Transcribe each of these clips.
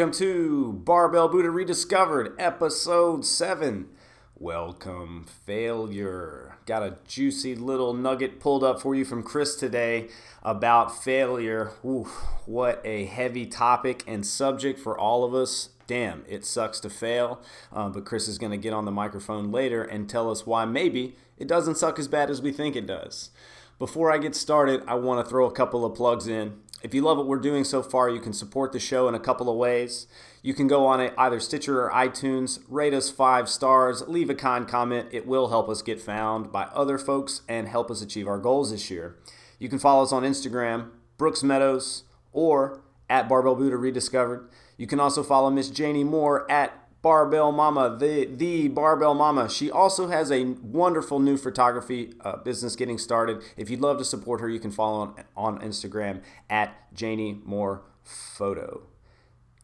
Welcome to Barbell Buddha Rediscovered, Episode 7. Welcome, failure. Got a juicy little nugget pulled up for you from Chris today about failure. Oof, what a heavy topic and subject for all of us. Damn, it sucks to fail. Uh, but Chris is going to get on the microphone later and tell us why maybe it doesn't suck as bad as we think it does. Before I get started, I want to throw a couple of plugs in. If you love what we're doing so far, you can support the show in a couple of ways. You can go on either Stitcher or iTunes, rate us five stars, leave a kind comment. It will help us get found by other folks and help us achieve our goals this year. You can follow us on Instagram, Brooks Meadows, or at Barbell Buddha Rediscovered. You can also follow Miss Janie Moore at Barbell Mama, the the Barbell Mama. She also has a wonderful new photography uh, business getting started. If you'd love to support her, you can follow on, on Instagram at Janie Moore Photo.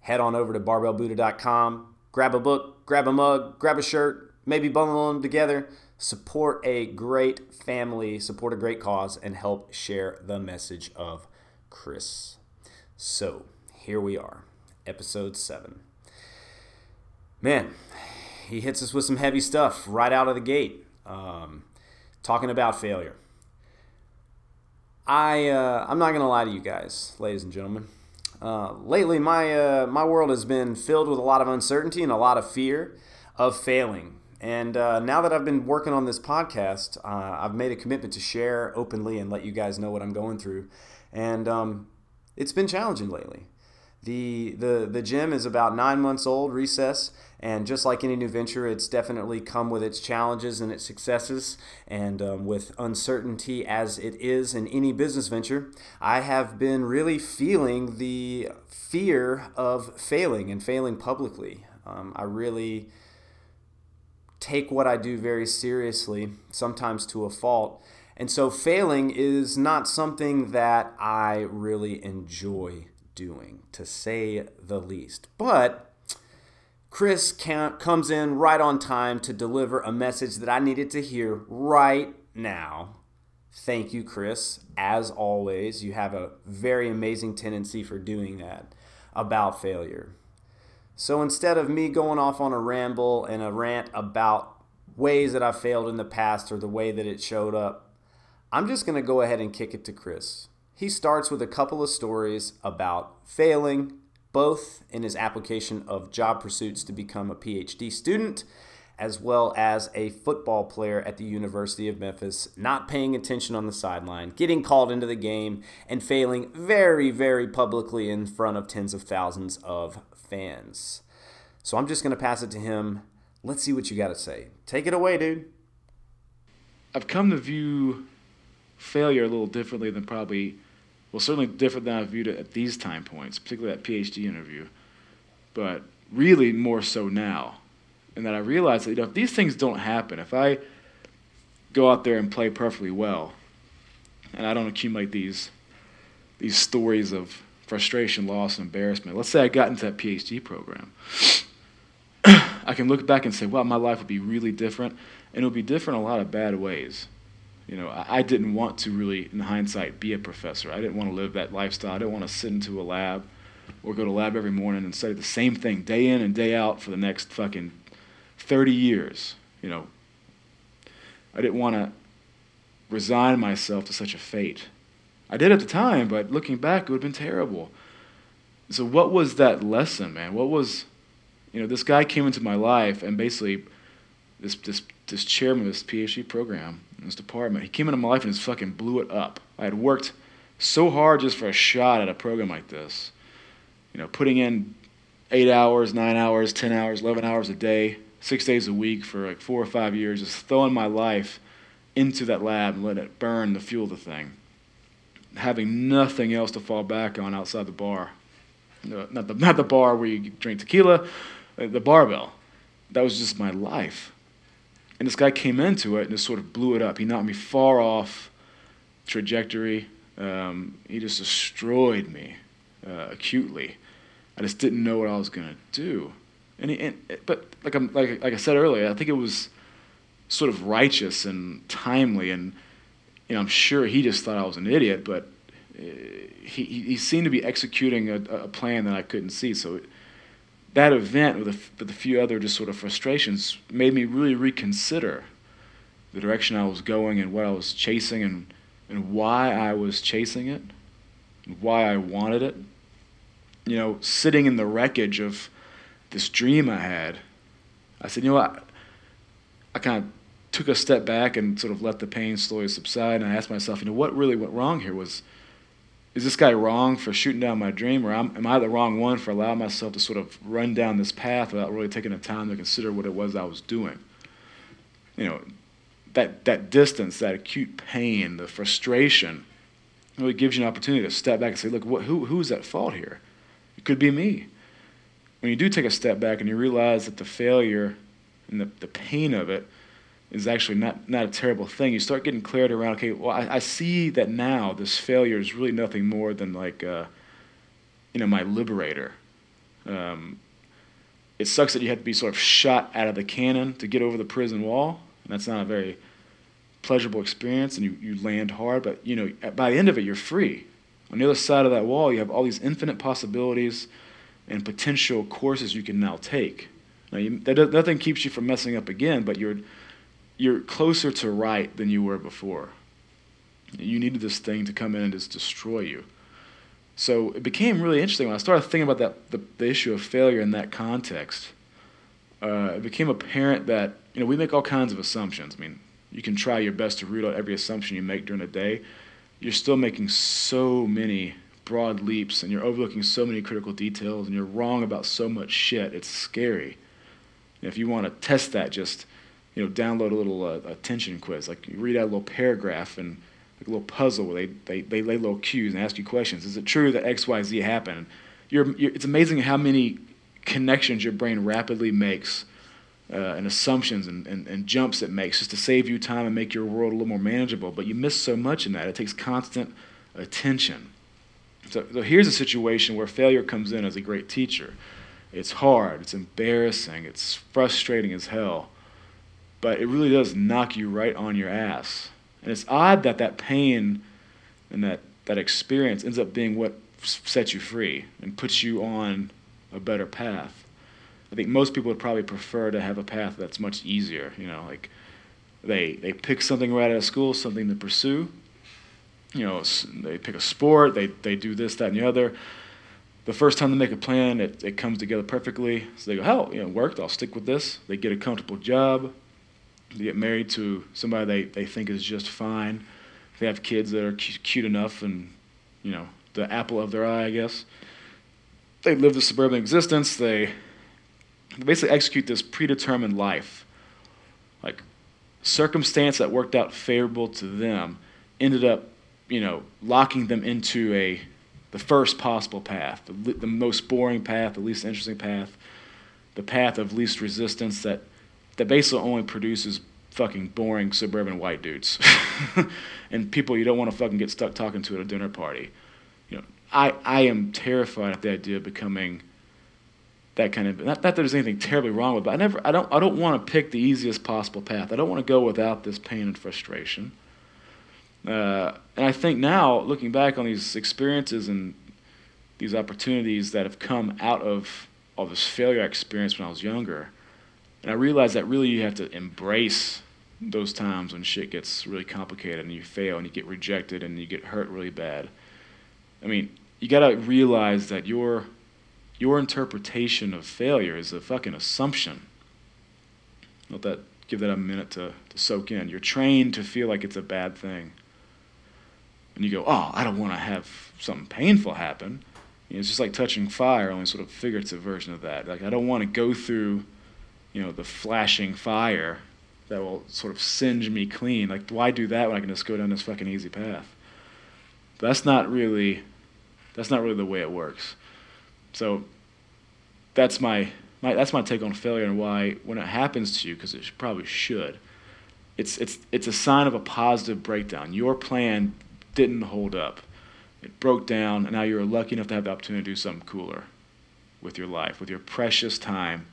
Head on over to barbellbuddha.com, grab a book, grab a mug, grab a shirt, maybe bundle them together. Support a great family, support a great cause, and help share the message of Chris. So here we are, episode seven man, he hits us with some heavy stuff right out of the gate. Um, talking about failure. I uh, I'm not gonna lie to you guys, ladies and gentlemen. Uh, lately, my uh, my world has been filled with a lot of uncertainty and a lot of fear of failing. And uh, now that I've been working on this podcast, uh, I've made a commitment to share openly and let you guys know what I'm going through. And um, it's been challenging lately. The, the, the gym is about nine months old, recess, and just like any new venture, it's definitely come with its challenges and its successes. And um, with uncertainty as it is in any business venture, I have been really feeling the fear of failing and failing publicly. Um, I really take what I do very seriously, sometimes to a fault. And so failing is not something that I really enjoy doing, to say the least. But Chris comes in right on time to deliver a message that I needed to hear right now. Thank you, Chris. As always, you have a very amazing tendency for doing that about failure. So instead of me going off on a ramble and a rant about ways that I failed in the past or the way that it showed up, I'm just going to go ahead and kick it to Chris. He starts with a couple of stories about failing, both in his application of job pursuits to become a PhD student, as well as a football player at the University of Memphis, not paying attention on the sideline, getting called into the game, and failing very, very publicly in front of tens of thousands of fans. So I'm just going to pass it to him. Let's see what you got to say. Take it away, dude. I've come to view failure a little differently than probably well, certainly different than I viewed it at these time points, particularly that PhD interview, but really more so now. And that I realized that you know, if these things don't happen, if I go out there and play perfectly well, and I don't accumulate these these stories of frustration, loss, and embarrassment. Let's say I got into that PhD program. I can look back and say, wow, my life would be really different, and it would be different in a lot of bad ways. You know, I, didn't want to really, in hindsight, be a professor. I didn't want to live that lifestyle. I didn't want to sit into a lab or go to lab every morning and study the same thing day in and day out for the next fucking 30 years. You know, I didn't want to resign myself to such a fate. I did at the time, but looking back, it would have been terrible. So, what was that lesson, man? What was, you know, this guy came into my life and basically, this, this, this chairman of this PhD program in this department. He came into my life and just fucking blew it up. I had worked so hard just for a shot at a program like this. You know, putting in eight hours, nine hours, 10 hours, 11 hours a day, six days a week for like four or five years, just throwing my life into that lab and letting it burn the fuel of the thing. Having nothing else to fall back on outside the bar. not, the, not the bar where you drink tequila, uh, the barbell. That was just my life. And this guy came into it and just sort of blew it up. He knocked me far off trajectory. Um, he just destroyed me uh, acutely. I just didn't know what I was to do. And, he, and but like, like, like I said earlier, I think it was sort of righteous and timely. And you know, I'm sure he just thought I was an idiot, but uh, he, he seemed to be executing a, a plan that I couldn't see. So that event with a, with a few other just sort of frustrations made me really reconsider the direction I was going and what I was chasing and, and why I was chasing it, and why I wanted it. You know, sitting in the wreckage of this dream I had, I said, you know what? I kind of took a step back and sort of let the pain slowly subside, and I asked myself, you know, what really went wrong here? Was is this guy wrong for shooting down my dream, or am, I the wrong one for allowing myself to sort of run down this path without really taking the time to consider what it was I was doing? You know, that that distance, that acute pain, the frustration, really gives you an opportunity to step back and say, look, what, who who's at fault here? It could be me. When you do take a step back and you realize that the failure and the, the pain of it is actually not, not a terrible thing. You start getting clarity around, okay, well, I, I see that now this failure is really nothing more than like, uh, you know, my liberator. Um, it sucks that you have to be sort of shot out of the cannon to get over the prison wall, and that's not a very pleasurable experience, and you, you land hard, but, you know, by the end of it, you're free. On the other side of that wall, you have all these infinite possibilities and potential courses you can now take. Now, you, that, nothing keeps you from messing up again, but you're you're closer to right than you were before. You needed this thing to come in and just destroy you. So it became really interesting when I started thinking about that the, the issue of failure in that context. Uh, it became apparent that you know we make all kinds of assumptions. I mean, you can try your best to root out every assumption you make during the day. You're still making so many broad leaps, and you're overlooking so many critical details, and you're wrong about so much shit. It's scary. if you want to test that, just you know, download a little uh, attention quiz. Like you read out a little paragraph and like a little puzzle where they, they, they lay little cues and ask you questions. Is it true that X, Y, Z happened? You're, you're, it's amazing how many connections your brain rapidly makes uh, and assumptions and, and, and jumps it makes just to save you time and make your world a little more manageable. But you miss so much in that. It takes constant attention. So, so here's a situation where failure comes in as a great teacher. It's hard, it's embarrassing, it's frustrating as hell but it really does knock you right on your ass. And it's odd that that pain and that, that experience ends up being what sets you free and puts you on a better path. I think most people would probably prefer to have a path that's much easier. You know, like they they pick something right out of school, something to pursue. You know, they pick a sport, they they do this, that, and the other. The first time they make a plan, it, it comes together perfectly. So they go, hell, you know, worked. I'll stick with this. They get a comfortable job. They get married to somebody they, they think is just fine. They have kids that are cute enough and, you know, the apple of their eye, I guess. They live the suburban existence. They basically execute this predetermined life. Like, circumstance that worked out favorable to them ended up, you know, locking them into a the first possible path, the, the most boring path, the least interesting path, the path of least resistance that – that basically only produces fucking boring suburban white dudes and people you don't want to fucking get stuck talking to at a dinner party. You know, I, I am terrified at the idea of becoming that kind of not, not that there's anything terribly wrong with it, but I never I don't I don't want to pick the easiest possible path. I don't want to go without this pain and frustration. Uh, and I think now, looking back on these experiences and these opportunities that have come out of all this failure I experienced when I was younger, and I realized that really you have to embrace those times when shit gets really complicated and you fail and you get rejected and you get hurt really bad. I mean, you got to realize that your your interpretation of failure is a fucking assumption. Let that give that a minute to, to soak in. You're trained to feel like it's a bad thing. And you go, oh, I don't want to have something painful happen. You know, it's just like touching fire, only sort of figurative version of that. Like I don't want to go through you know, the flashing fire that will sort of singe me clean. Like, why do that when I can just go down this fucking easy path? That's not really, that's not really the way it works. So, that's my, my that's my take on failure and why when it happens to you, because it probably should, it's it's it's a sign of a positive breakdown. Your plan didn't hold up. It broke down, and now you're lucky enough to have the opportunity to do something cooler with your life, with your precious time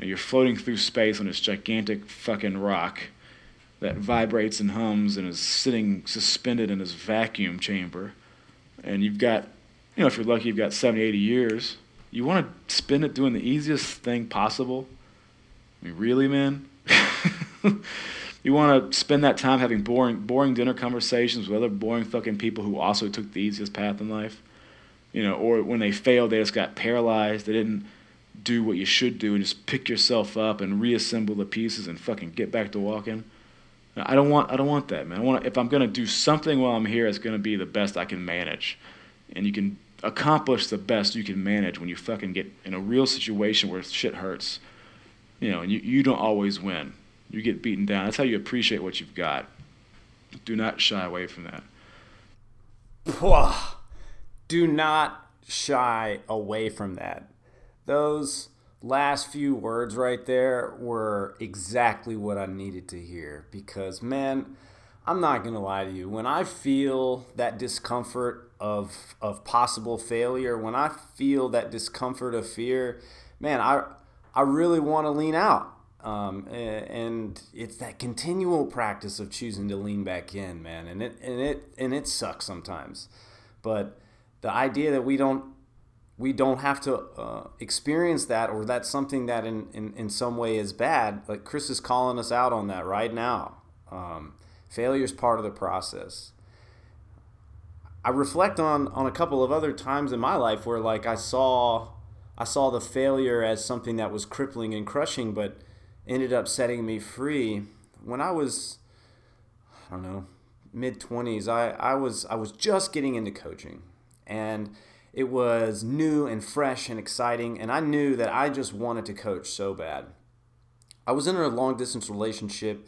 know, you're floating through space on this gigantic fucking rock that vibrates and hums and is sitting suspended in this vacuum chamber. And you've got, you know, if you're lucky, you've got 70, 80 years You want to spend it doing the easiest thing possible? I mean, really, man? you want to spend that time having boring, boring dinner conversations with other boring fucking people who also took the easiest path in life? You know, or when they failed, they just got paralyzed. They didn't do what you should do and just pick yourself up and reassemble the pieces and fucking get back to walking. I don't want I don't want that, man. I want if I'm gonna do something while I'm here, it's gonna be the best I can manage, and you can accomplish the best you can manage when you fucking get in a real situation where shit hurts. You know, and you, you don't always win. You get beaten down. That's how you appreciate what you've got. Do not shy away from that. Do not shy away from that. Those last few words right there were exactly what I needed to hear because, man, I'm not going to lie to you. When I feel that discomfort of, of possible failure, when I feel that discomfort of fear, man, I, I really want to lean out. Um, and it's that continual practice of choosing to lean back in, man. And it, and it, and it sucks sometimes. But the idea that we don't we don't have to uh, experience that or that's something that in, in, in some way is bad like chris is calling us out on that right now. Um, failure is part of the process. I reflect on on a couple of other times in my life where like i saw i saw the failure as something that was crippling and crushing but ended up setting me free. When i was i don't know mid 20s i i was i was just getting into coaching. And it was new and fresh and exciting, and I knew that I just wanted to coach so bad. I was in a long distance relationship.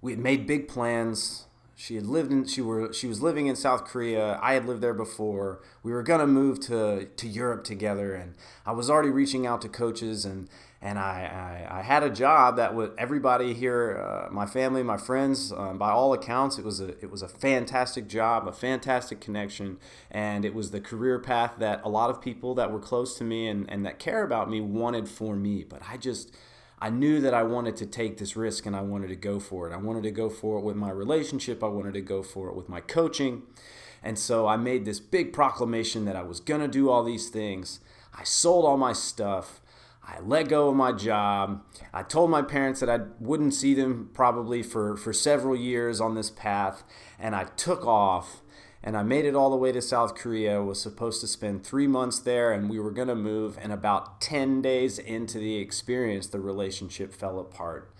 We had made big plans. She had lived in she were she was living in South Korea. I had lived there before. We were gonna move to to Europe together, and I was already reaching out to coaches and and I, I, I, had a job that would everybody here, uh, my family, my friends, um, by all accounts, it was a it was a fantastic job, a fantastic connection, and it was the career path that a lot of people that were close to me and, and that care about me wanted for me. But I just I knew that I wanted to take this risk and I wanted to go for it. I wanted to go for it with my relationship. I wanted to go for it with my coaching. And so I made this big proclamation that I was going to do all these things. I sold all my stuff. I let go of my job. I told my parents that I wouldn't see them probably for, for several years on this path, and I took off and I made it all the way to South Korea. I was supposed to spend three months there, and we were gonna move. And about ten days into the experience, the relationship fell apart,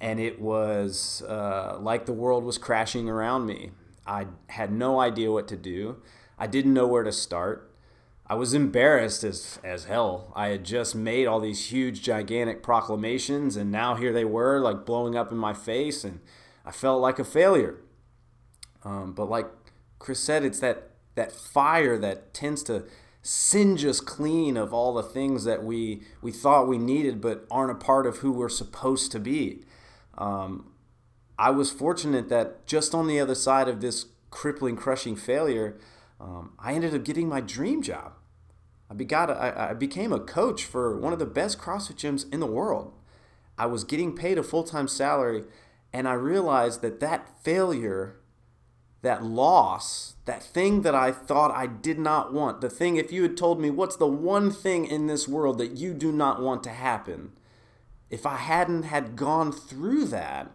and it was uh, like the world was crashing around me. I had no idea what to do. I didn't know where to start. I was embarrassed as as hell. I had just made all these huge, gigantic proclamations, and now here they were, like blowing up in my face, and I felt like a failure. Um, but like Chris said, it's that that fire that tends to singe us clean of all the things that we we thought we needed, but aren't a part of who we're supposed to be. Um, I was fortunate that just on the other side of this crippling, crushing failure, um, I ended up getting my dream job. I, begot, I, I became a coach for one of the best CrossFit gyms in the world. I was getting paid a full time salary, and I realized that that failure, that loss, that thing that I thought I did not want, the thing, if you had told me what's the one thing in this world that you do not want to happen, if I hadn't had gone through that,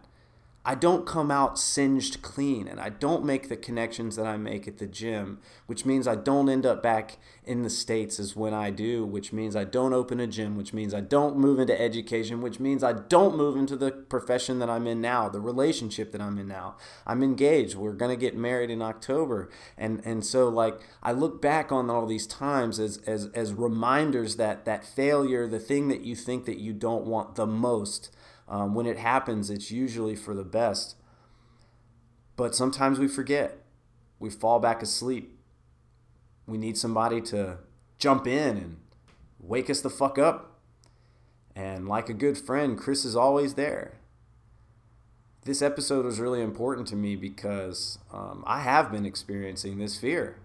I don't come out singed clean and I don't make the connections that I make at the gym, which means I don't end up back in the States as when I do, which means I don't open a gym, which means I don't move into education, which means I don't move into the profession that I'm in now, the relationship that I'm in now. I'm engaged. We're going to get married in October. And and so like I look back on all these times as as as reminders that that failure, the thing that you think that you don't want the most, um, when it happens, it's usually for the best. But sometimes we forget. We fall back asleep. We need somebody to jump in and wake us the fuck up. And like a good friend, Chris is always there. This episode was really important to me because um, I have been experiencing this fear.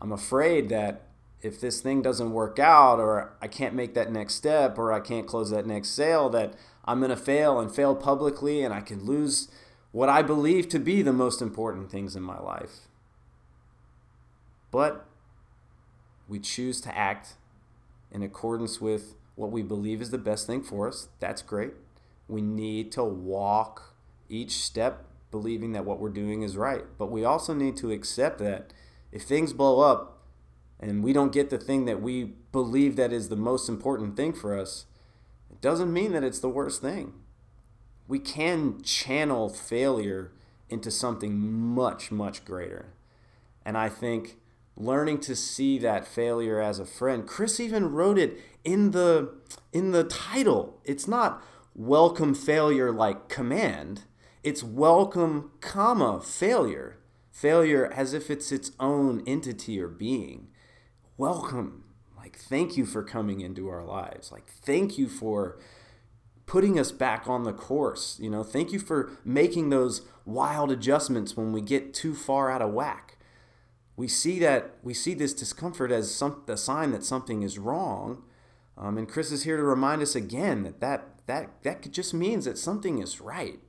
I'm afraid that if this thing doesn't work out or I can't make that next step or I can't close that next sale that I'm going to fail and fail publicly and I can lose what I believe to be the most important things in my life. But we choose to act in accordance with what we believe is the best thing for us. That's great. We need to walk each step believing that what we're doing is right. But we also need to accept that if things blow up and we don't get the thing that we believe that is the most important thing for us, it doesn't mean that it's the worst thing. We can channel failure into something much, much greater. And I think learning to see that failure as a friend, Chris even wrote it in the in the title. It's not welcome failure like command. It's welcome, comma, failure. Failure as if it's its own entity or being. Welcome. Like, thank you for coming into our lives. Like, thank you for putting us back on the course. You know, thank you for making those wild adjustments when we get too far out of whack. We see that we see this discomfort as some a sign that something is wrong, um, and Chris is here to remind us again that that that that just means that something is right.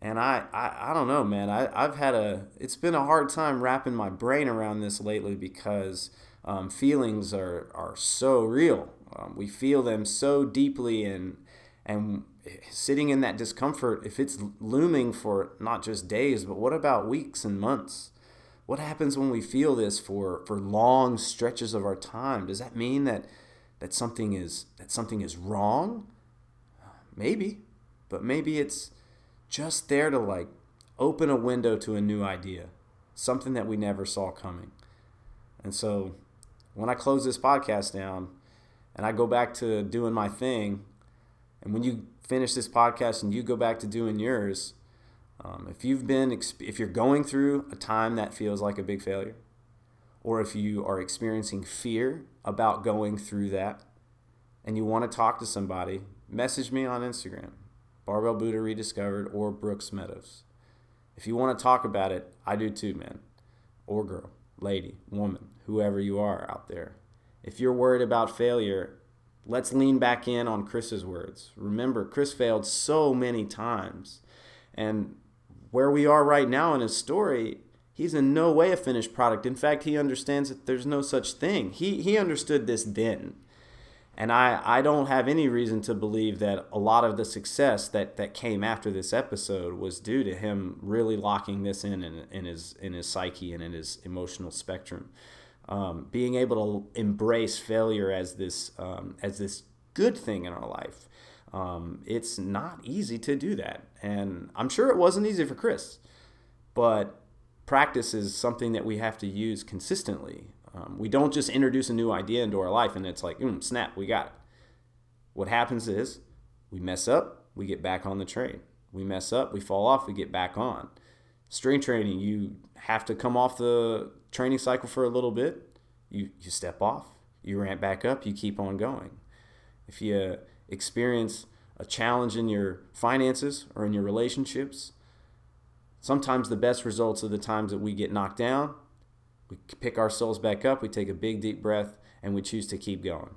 And I, I, I don't know, man. I, I've had a, it's been a hard time wrapping my brain around this lately because um, feelings are, are so real. Um, we feel them so deeply and, and sitting in that discomfort, if it's looming for not just days, but what about weeks and months? What happens when we feel this for, for long stretches of our time? Does that mean that, that something is that something is wrong? Maybe, but maybe it's just there to like open a window to a new idea, something that we never saw coming. And so when I close this podcast down and I go back to doing my thing, and when you finish this podcast and you go back to doing yours, um, if you've been, if you're going through a time that feels like a big failure, or if you are experiencing fear about going through that, and you want to talk to somebody, message me on Instagram. Barbell Buddha Rediscovered, or Brooks Meadows. If you want to talk about it, I do too, man. Or girl, lady, woman, whoever you are out there. If you're worried about failure, let's lean back in on Chris's words. Remember, Chris failed so many times. And where we are right now in his story, he's in no way a finished product. In fact, he understands that there's no such thing. He, he understood this then. And I, I don't have any reason to believe that a lot of the success that, that came after this episode was due to him really locking this in in, in his in his psyche and in his emotional spectrum. Um, being able to embrace failure as this um, as this good thing in our life. Um, it's not easy to do that, and I'm sure it wasn't easy for Chris, but practice is something that we have to use consistently. Um, we don't just introduce a new idea into our life and it's like, mm, snap, we got it. What happens is we mess up, we get back on the train. We mess up, we fall off, we get back on. Strength training, you have to come off the training cycle for a little bit. You, you step off, you ramp back up, you keep on going. If you experience a challenge in your finances or in your relationships, sometimes the best results are the times that we get knocked down we pick ourselves back up, we take a big deep breath, and we choose to keep going.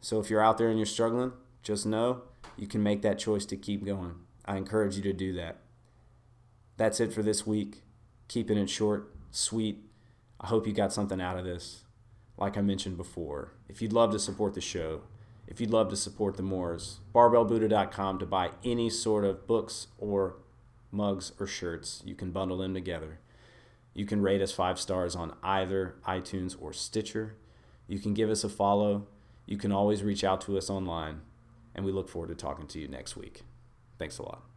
So if you're out there and you're struggling, just know you can make that choice to keep going. I encourage you to do that. That's it for this week. Keeping it short, sweet. I hope you got something out of this. Like I mentioned before, if you'd love to support the show, if you'd love to support the Moores, barbellbuddha.com to buy any sort of books or mugs or shirts. You can bundle them together. You can rate us five stars on either iTunes or Stitcher. You can give us a follow. You can always reach out to us online. And we look forward to talking to you next week. Thanks a lot.